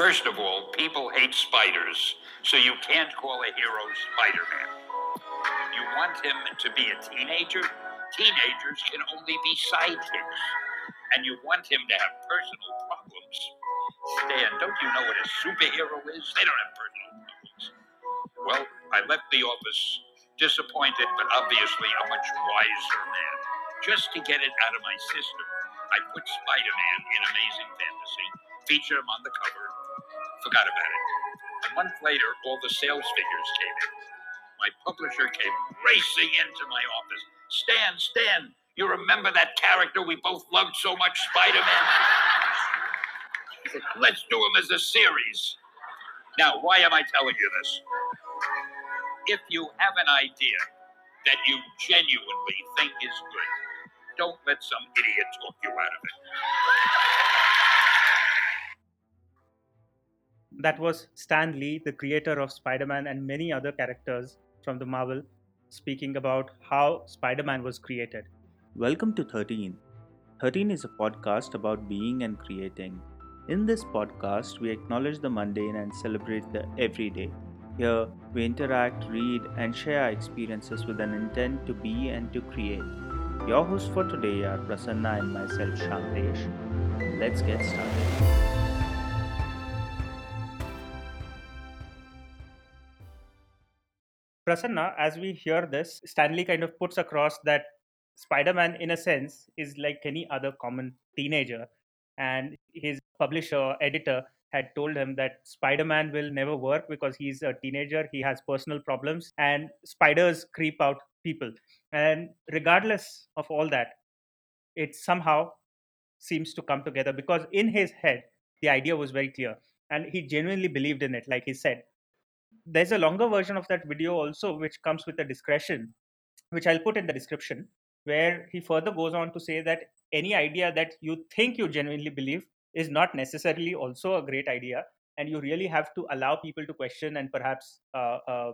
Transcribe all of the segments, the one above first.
First of all, people hate spiders, so you can't call a hero Spider Man. You want him to be a teenager? Teenagers can only be sidekicks. And you want him to have personal problems. Stan, don't you know what a superhero is? They don't have personal problems. Well, I left the office disappointed, but obviously a much wiser man. Just to get it out of my system, I put Spider Man in Amazing Fantasy, featured him on the cover, forgot about it. A month later, all the sales figures came in. My publisher came racing into my office. Stan, Stan, you remember that character we both loved so much, Spider Man? Let's do him as a series. Now, why am I telling you this? If you have an idea that you genuinely think is good, don't let some idiot talk you out of it. That was Stan Lee, the creator of Spider Man and many other characters from the Marvel, speaking about how Spider Man was created. Welcome to 13. 13 is a podcast about being and creating. In this podcast, we acknowledge the mundane and celebrate the everyday. Here, we interact, read, and share our experiences with an intent to be and to create. Your hosts for today are Prasanna and myself, Shantesh. Let's get started. Prasanna, as we hear this, Stan Lee kind of puts across that Spider Man, in a sense, is like any other common teenager. And his publisher, editor, had told him that Spider Man will never work because he's a teenager, he has personal problems, and spiders creep out people. And regardless of all that, it somehow seems to come together because in his head, the idea was very clear and he genuinely believed in it, like he said. There's a longer version of that video also, which comes with a discretion, which I'll put in the description, where he further goes on to say that any idea that you think you genuinely believe is not necessarily also a great idea and you really have to allow people to question and perhaps uh, uh,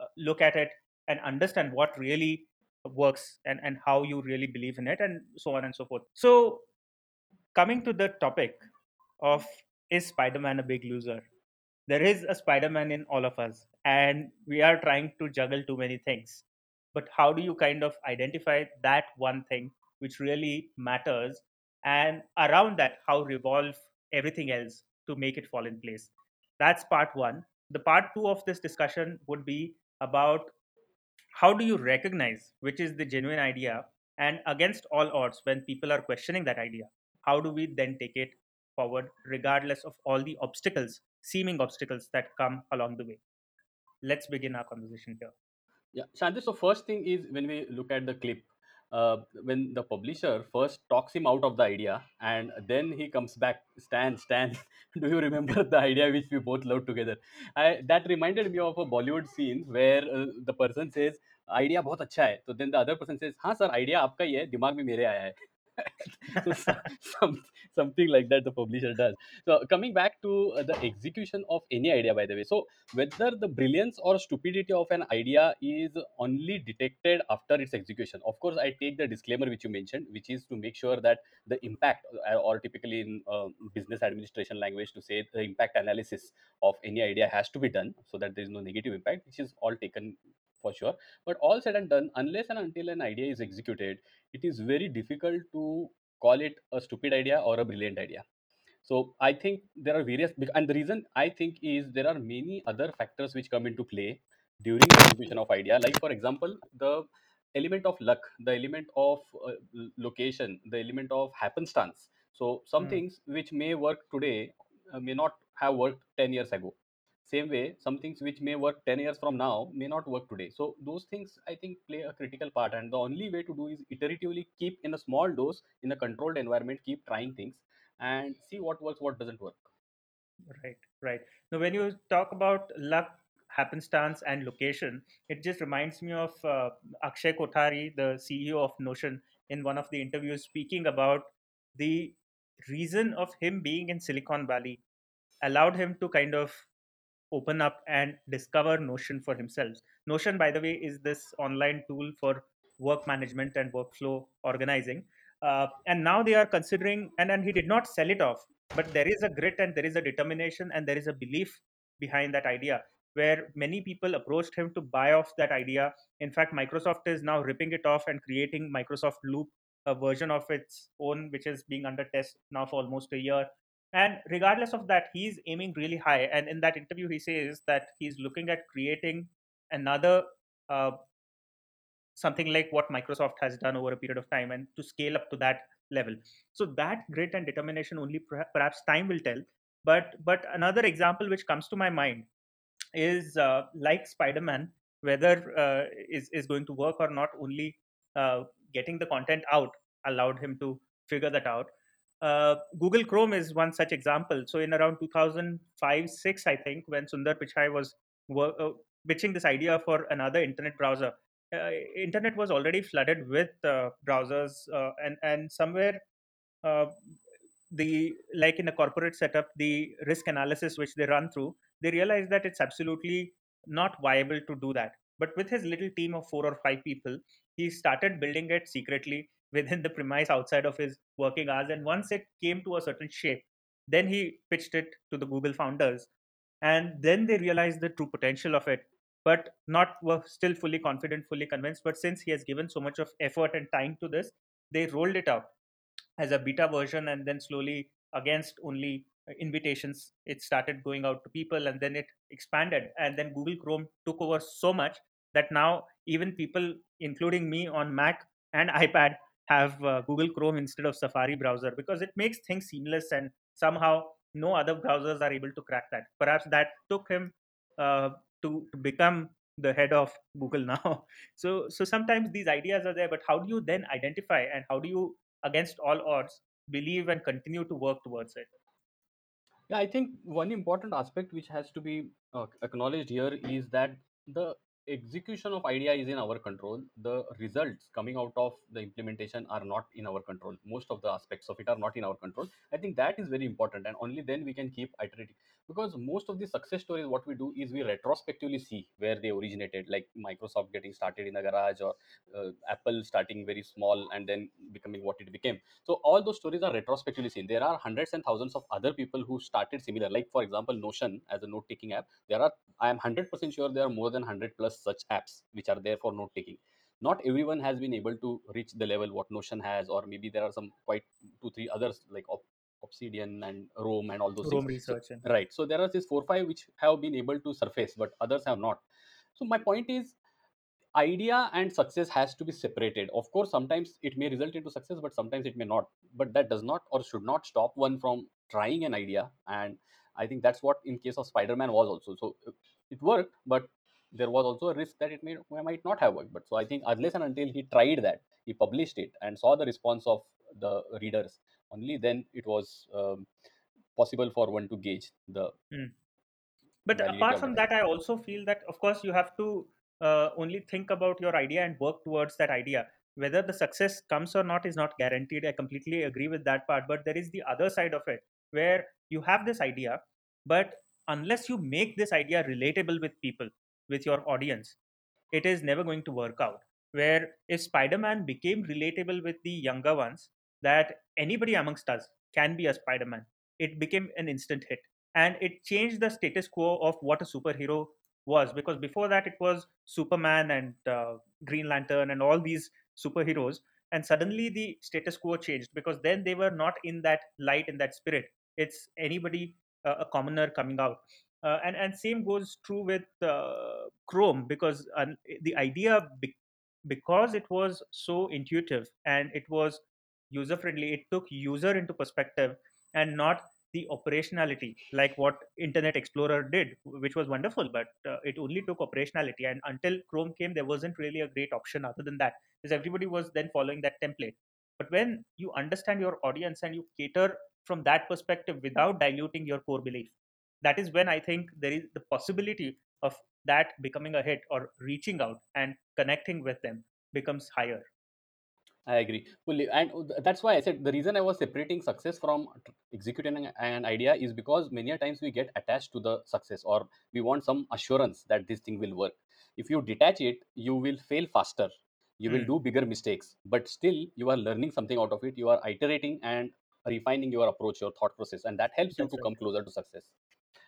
uh, look at it and understand what really works and, and how you really believe in it and so on and so forth. So coming to the topic of is spider-man a big loser there is a spider-man in all of us and we are trying to juggle too many things. But how do you kind of identify that one thing which really matters and around that how revolve everything else to make it fall in place? That's part 1 the part 2 of this discussion would be about how do you recognize which is the genuine idea and against all odds when people are questioning that idea? How do we then take it forward regardless of all the obstacles seeming obstacles that come along the way let's begin our conversation here Yeah, Shanti. So first thing is when we look at the clip, uh, when the publisher first talks him out of the idea, and then he comes back, Stan, Stan, do you remember the idea which we both loved together? I, that reminded me of a Bollywood scene where uh, the person says, idea बहुत अच्छा है तो then the other person says हाँ sir idea आपका ही है दिमाग में मेरे आया है so some, something like that the publisher does. So coming back to uh, the execution of any idea by the way. So whether the brilliance or stupidity of an idea is only detected after its execution. Of course i take the disclaimer which you mentioned which is to make sure that the impact uh, or typically in uh, business administration language to say the impact analysis of any idea has to be done so that there is no negative impact which is all taken for sure. But all said and done unless and until an idea is executed it is very difficult to call it a stupid idea or a brilliant idea. So i think there are various and the reason i think is there are many other factors which come into play during the execution of idea. Like for example the element of luck the element of uh, location the element of happenstance. So some Hmm. things which may work today uh, may not have worked 10 years ago same way some things which may work 10 years from now may not work today so those things i think play a critical part and the only way to do is iteratively keep in a small dose in a controlled environment keep trying things and see what works what doesn't work Right, right. Now, when you talk about luck, happenstance, and location, it just reminds me of uh, Akshay Kothari, the CEO of Notion, in one of the interviews, speaking about the reason of him being in Silicon Valley allowed him to kind of open up and discover Notion for himself. Notion, by the way, is this online tool for work management and workflow organizing. Uh, and now they are considering, and, and he did not sell it off. but there is a grit and there is a determination and there is a belief behind that idea where many people approached him to buy off that idea in fact microsoft is now ripping it off and creating microsoft loop a version of its own which is being under test now for almost a year and regardless of that he's aiming really high. And in that interview he says that he's looking at creating another uh, something like what microsoft has done over a period of time and to scale up to that level. So that grit and determination only perhaps time will tell. But but another example which comes to my mind is uh, like spider-man whether uh, is is going to work or not only uh, getting the content out allowed him to figure that out uh, google chrome is one such example. So in around 2005 6 i think when sundar pichai was uh, pitching this idea for another internet browser uh, internet was already flooded with uh, browsers uh, and and somewhere uh, the like in a corporate setup the risk analysis which they run through they realize that it's absolutely not viable to do that. But with his little team of four or five people he started building it secretly within the premise outside of his working hours. And once it came to a certain shape then he pitched it to the google founders. And then they realized the true potential of it but not were still fully confident, fully convinced. But since he has given so much of effort and time to this, they rolled it out as a beta version. And then slowly against only invitations it started going out to people and then it expanded. And then google chrome took over so much that now even people including me on mac and ipad have uh, google chrome instead of safari browser because it makes things seamless and somehow no other browsers are able to crack that. Perhaps that took him uh, to, to become the head of google now. So so sometimes these ideas are there but how do you then identify and how do you against all odds believe and continue to work towards it? Yeah i think one important aspect which has to be uh, acknowledged here is that the execution of idea is in our control. The results coming out of the implementation are not in our control. Most of the aspects of it are not in our control. I think that is very important and only then we can keep iterating. Because most of the success stories what we do is we retrospectively see where they originated like microsoft getting started in a garage or uh, apple starting very small and then becoming what it became. So all those stories are retrospectively seen. There are hundreds and thousands of other people who started similar. Like for example notion as a note taking app. There are i am 100% sure there are more than 100 plus such apps which are there for note taking. Not everyone has been able to reach the level what notion has or maybe there are some quite two three others like obsidian and Roam and all those Roam things research so, right. So there are these four five which have been able to surface but others have not. So my point is idea and success has to be separated. Of course sometimes it may result into success but sometimes it may not. But that does not or should not stop one from trying an idea. And i think that's what in case of spider-man was also. So it worked but there was also a risk that it may might not have worked. But so i think unless and until he tried that he published it and saw the response of the readers only then it was um, possible for one to gauge the mm. but apart from that i also feel that of course you have to uh, only think about your idea and work towards that idea. Whether the success comes or not is not guaranteed. I completely agree with that part. But there is the other side of it where you have this idea but unless you make this idea relatable with people with your audience it is never going to work out where if spider-man became relatable with the younger ones that anybody amongst us can be a Spider-Man. It became an instant hit, and it changed the status quo of what a superhero was. Because before that, it was Superman and uh, Green Lantern and all these superheroes, and suddenly the status quo changed because then they were not in that light, in that spirit. It's anybody, uh, a commoner coming out. Uh, and and same goes true with uh, Chrome because uh, the idea be- because it was so intuitive and it was user friendly it took user into perspective and not the operationality like what internet explorer did which was wonderful but uh, it only took operationality. And until chrome came there wasn't really a great option other than that because everybody was then following that template. But when you understand your audience and you cater from that perspective without diluting your core belief that is when i think there is the possibility of that becoming a hit or reaching out and connecting with them becomes higher I agree fully, and that's why I said the reason I was separating success from executing an idea is because many a times we get attached to the success, or we want some assurance that this thing will work. If you detach it, you will fail faster. You mm. will hmm. do bigger mistakes, but still you are learning something out of it. You are iterating and refining your approach your thought process and that helps you That's to right. come closer to success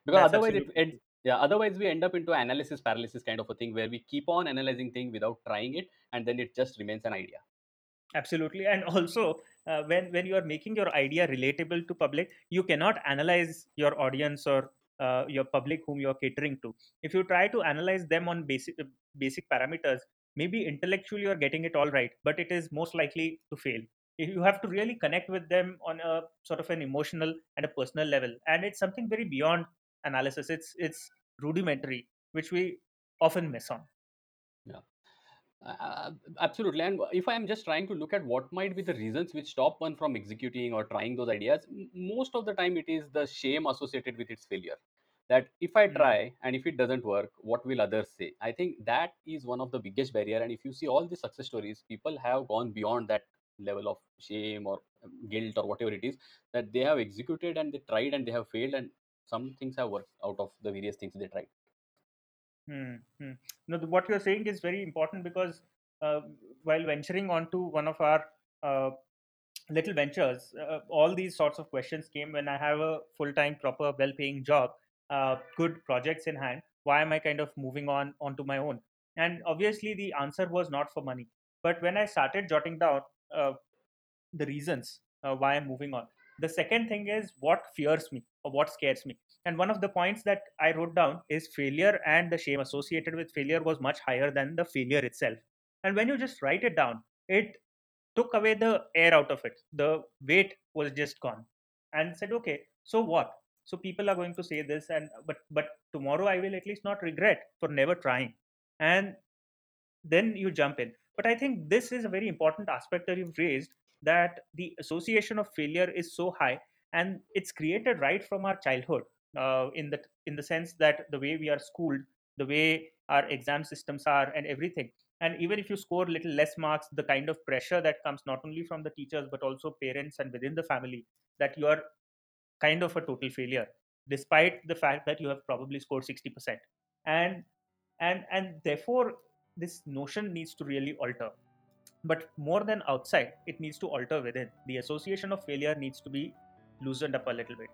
because That's otherwise it absolutely ends yeah otherwise we end up into analysis paralysis kind of a thing where we keep on analyzing thing without trying it and then it just remains an idea. Absolutely. And also uh, when when you are making your idea relatable to public you cannot analyze your audience or uh, your public whom you are catering to. If you try to analyze them on basic uh, basic parameters maybe intellectually you are getting it all right but it is most likely to fail. You have to really connect with them on a sort of an emotional and a personal level and it's something very beyond analysis it's it's rudimentary which we often miss on Uh, absolutely. And if I am just trying to look at what might be the reasons which stop one from executing or trying those ideas, most of the time it is the shame associated with its failure. That if I Hmm. try and if it doesn't work, what will others say? I think that is one of the biggest barrier. And if you see all the success stories, people have gone beyond that level of shame or um, guilt or whatever it is that they have executed and they tried and they have failed and some things have worked out of the various things they tried. Hmm, hmm. No, what you're saying is very important because uh, while venturing onto one of our uh, little ventures, uh, all these sorts of questions came when I have a full time, proper, well paying job, uh, good projects in hand. Why am I kind of moving on onto my own? And obviously, the answer was not for money. But when I started jotting down uh, the reasons uh, why I'm moving on, the second thing is what fears me or what scares me. And one of the points that I wrote down is failure and the shame associated with failure was much higher than the failure itself. And when you just write it down, it took away the air out of it. The weight was just gone. And said, okay, so what? So people are going to say this, and but but tomorrow I will at least not regret for never trying. And then you jump in. But I think this is a very important aspect that you've raised that the association of failure is so high and it's created right from our childhood uh, in the in the sense that the way we are schooled the way our exam systems are and everything. And even if you score little less marks the kind of pressure that comes not only from the teachers but also parents and within the family that you are kind of a total failure despite the fact that you have probably scored 60% and and and therefore this notion needs to really alter but more than outside it needs to alter within the association of failure needs to be loosened up a little bit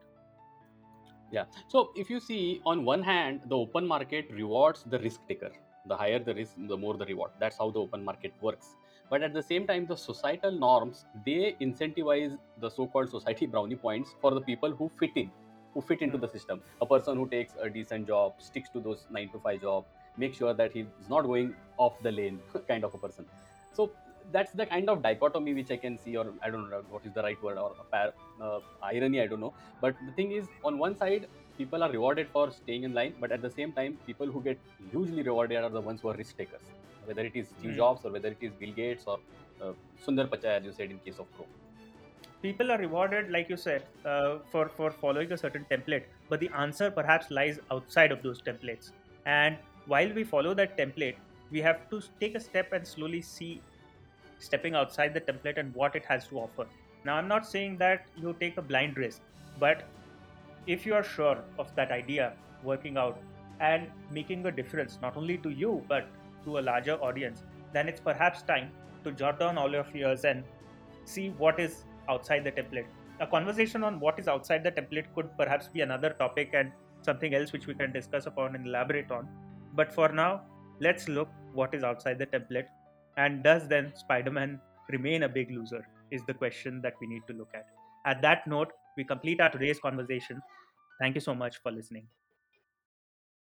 Yeah. So if you see, on one hand, the open market rewards the risk taker. The higher the risk, the more the reward. That's how the open market works. But at the same time, the societal norms they incentivize the so-called society brownie points for the people who fit in, who fit into the hmm. system. A person who takes a decent job, sticks to those nine to five job, make sure that he's not going off the lane, kind of a person. So that's the kind of dichotomy which I can see, or I don't know what is the right word, or a par- uh, irony, I don't know. But the thing is on one side people are rewarded for staying in line but at the same time people who get hugely rewarded are the ones who are risk takers. Whether it is steve Hmm. jobs or whether it is bill gates or uh, sundar pichai as you said in case of chrome. People are rewarded like you said uh, for for following a certain template but the answer perhaps lies outside of those templates. And while we follow that template we have to take a step and slowly see stepping outside the template and what it has to offer now i'm not saying that you take a blind risk but if you are sure of that idea working out and making a difference not only to you but to a larger audience then it's perhaps time to jot down all your fears and see what is outside the template. A conversation on what is outside the template could perhaps be another topic and something else which we can discuss upon and elaborate on. But for now, let's look what is outside the template and does then Spider-Man remain a big loser is the question that we need to look at. At that note, we complete our today's conversation. Thank you so much for listening.